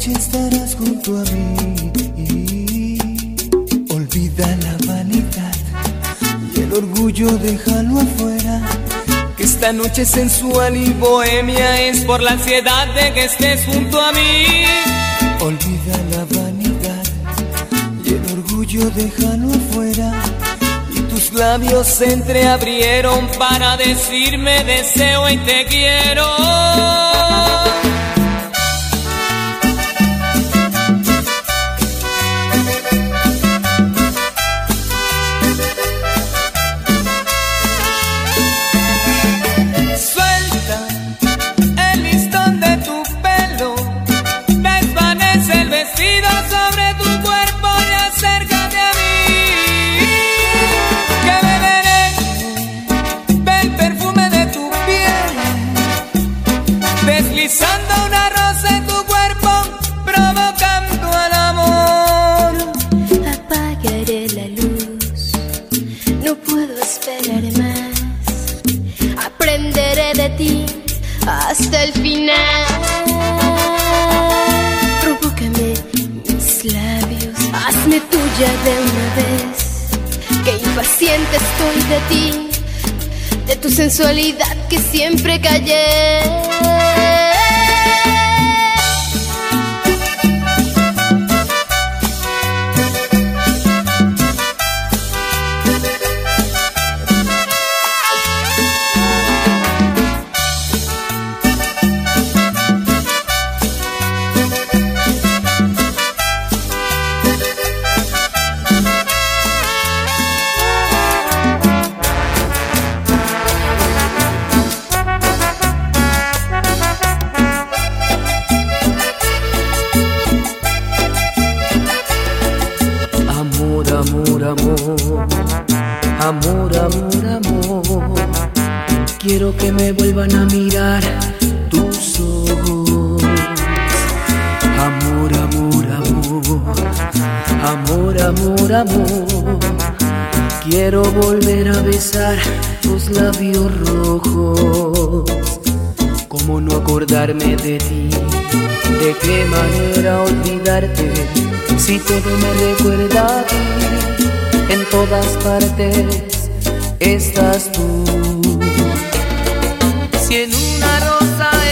noche estarás junto a mí. Olvida la vanidad y el orgullo déjalo afuera. Que esta noche sensual y bohemia es por la ansiedad de que estés junto a mí. Olvida la vanidad y el orgullo déjalo afuera. Y tus labios se entreabrieron para decirme deseo y te quiero. Sensualidad que siempre callé. Mirar tus ojos. Amor, amor, amor, amor, amor, amor. Quiero volver a besar tus labios rojos. ¿Cómo no acordarme de ti? ¿De qué manera olvidarte? Si todo me recuerda a ti, en todas partes estás tú.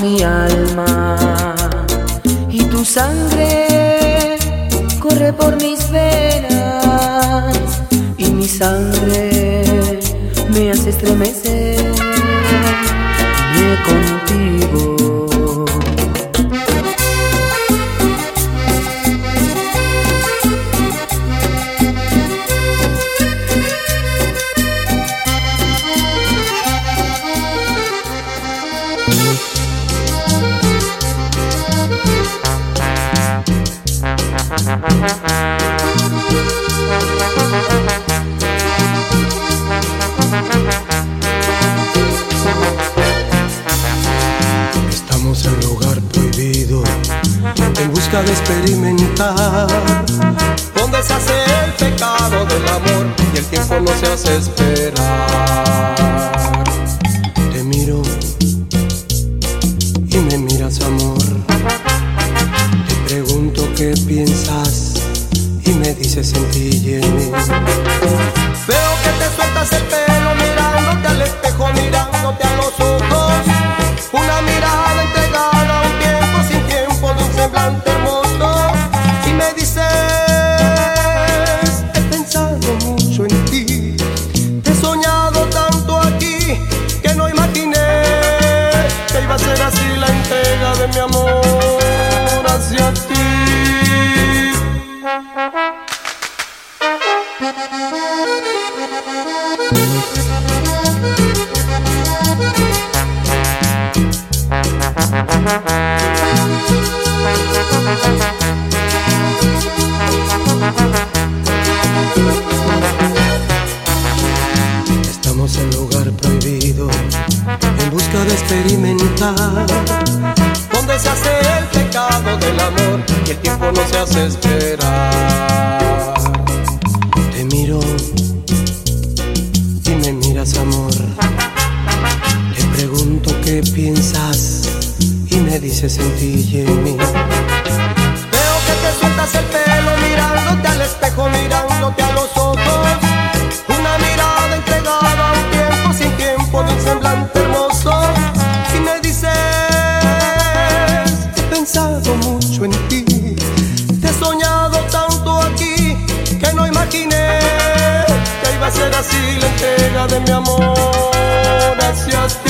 mi alma. Y tu sangre corre por mis venas. Y mi sangre me hace estremecer. Contigo de experimentar. Donde se hace el pecado del amor y el tiempo no se hace esperar. Te miro y me miras amor. Te pregunto qué piensas y me dices en ti. Veo que te sueltas el pelo mirándote al espejo, mirándote a los busca de experimentar donde se hace el pecado del amor y el tiempo no se hace esperar. Te miro y me miras amor. Te pregunto qué piensas y me dices en ti y en mí. Veo que te sueltas el pelo mirándote al espejo, mirándote a los ojos así la entrega de mi amor hacia.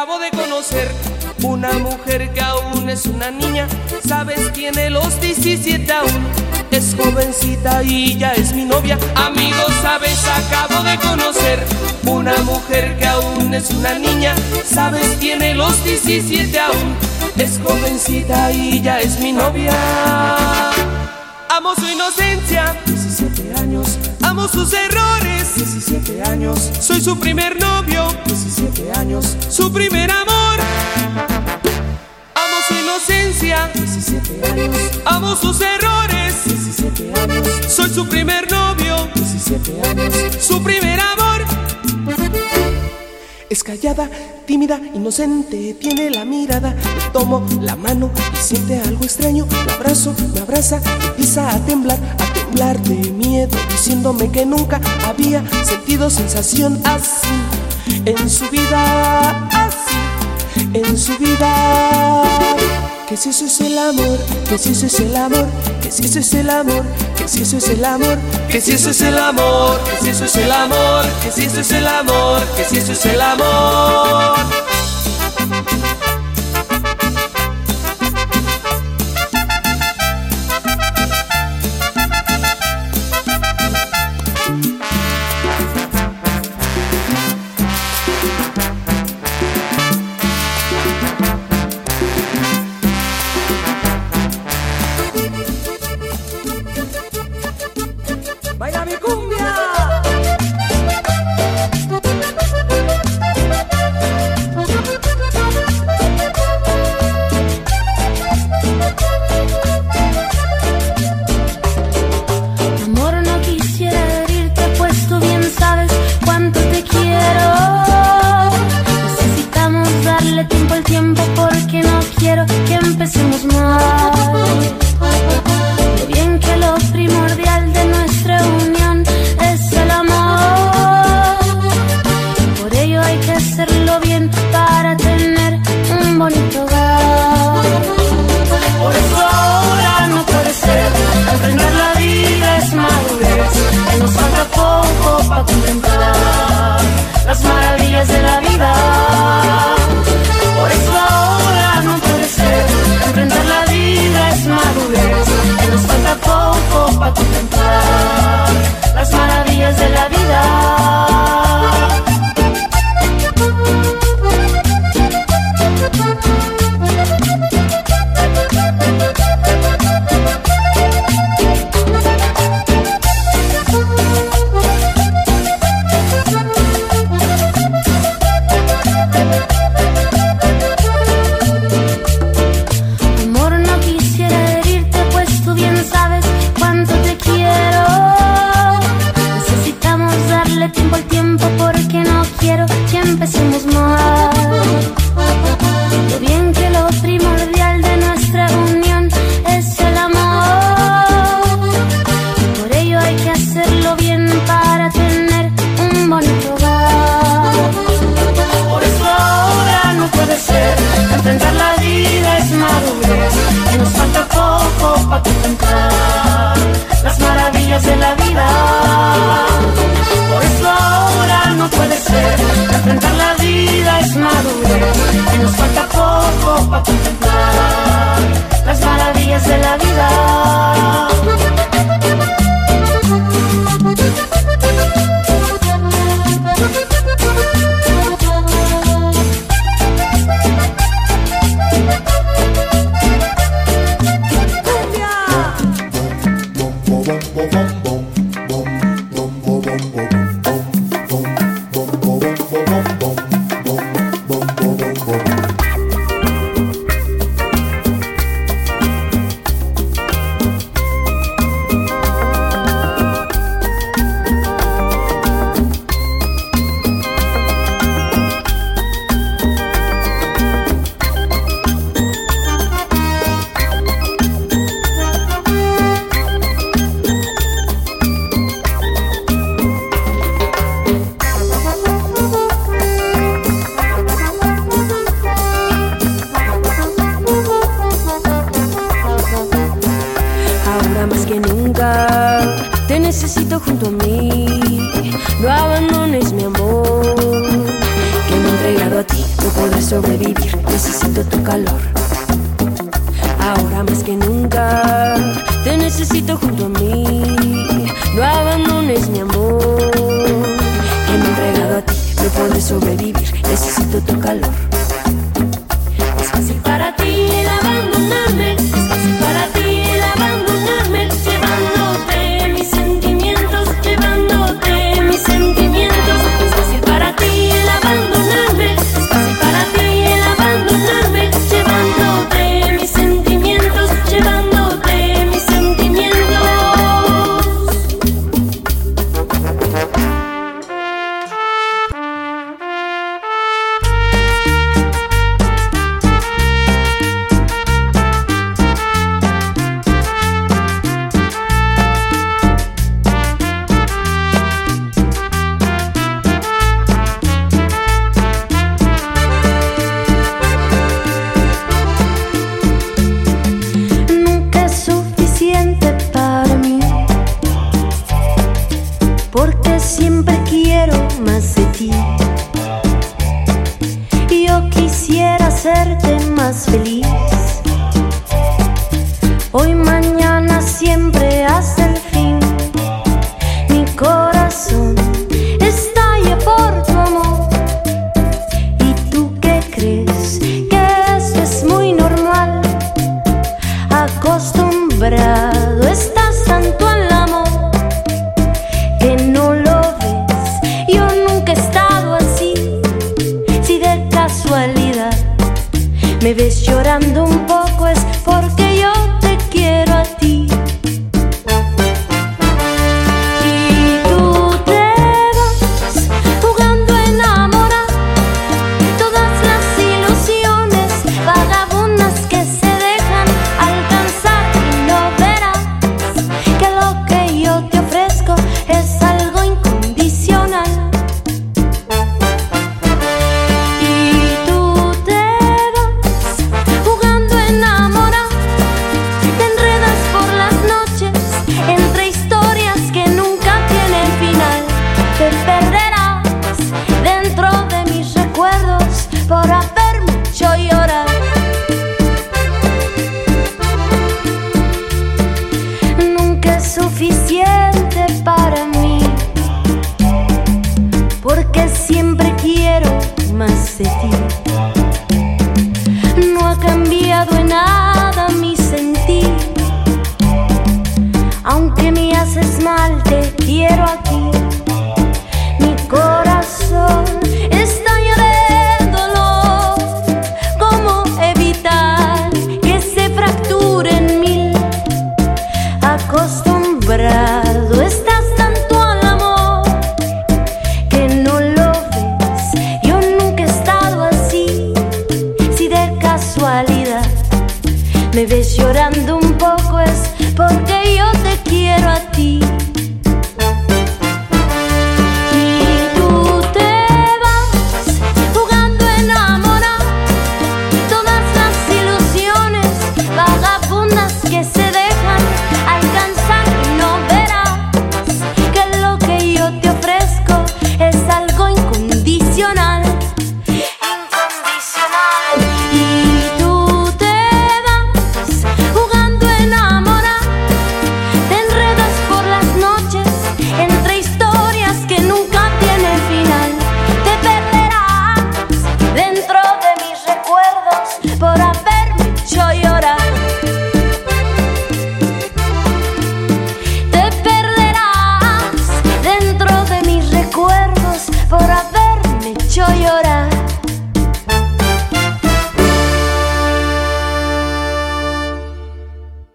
acabo de conocer una mujer que aún es una niña, sabes, tiene los 17 aún. Es jovencita y ya es mi novia. Amigo, sabes, acabo de conocer una mujer que aún es una niña, sabes, tiene los 17 aún. Es jovencita y ya es mi novia. Amo su inocencia, 17 años Amo sus errores. 17 años. Soy su primer novio. 17 años. Su primer amor. Amo su inocencia. 17 años. Amo sus errores. 17 años. Soy su primer novio. 17 años. Su primer amor. Es callada, tímida, inocente, tiene la mirada. Le tomo la mano y siente algo extraño. La abrazo, me abraza, empieza a temblar, temblar de miedo, diciéndome que nunca había sentido sensación así en su vida, así en su vida. Que si eso es el amor, que si eso es el amor, que si eso es el amor, que si eso es el amor, que si eso es el amor, que si eso es el amor, que si eso es el amor, que si eso es el amor. hacerlo bien para tener un bonito hogar. Por eso ahora no puede ser, enfrentar la vida es madurez, y nos falta poco para contemplar las maravillas de la vida. Por eso ahora no puede ser, enfrentar la vida es madurez, y nos falta poco para contemplar las maravillas de la vida.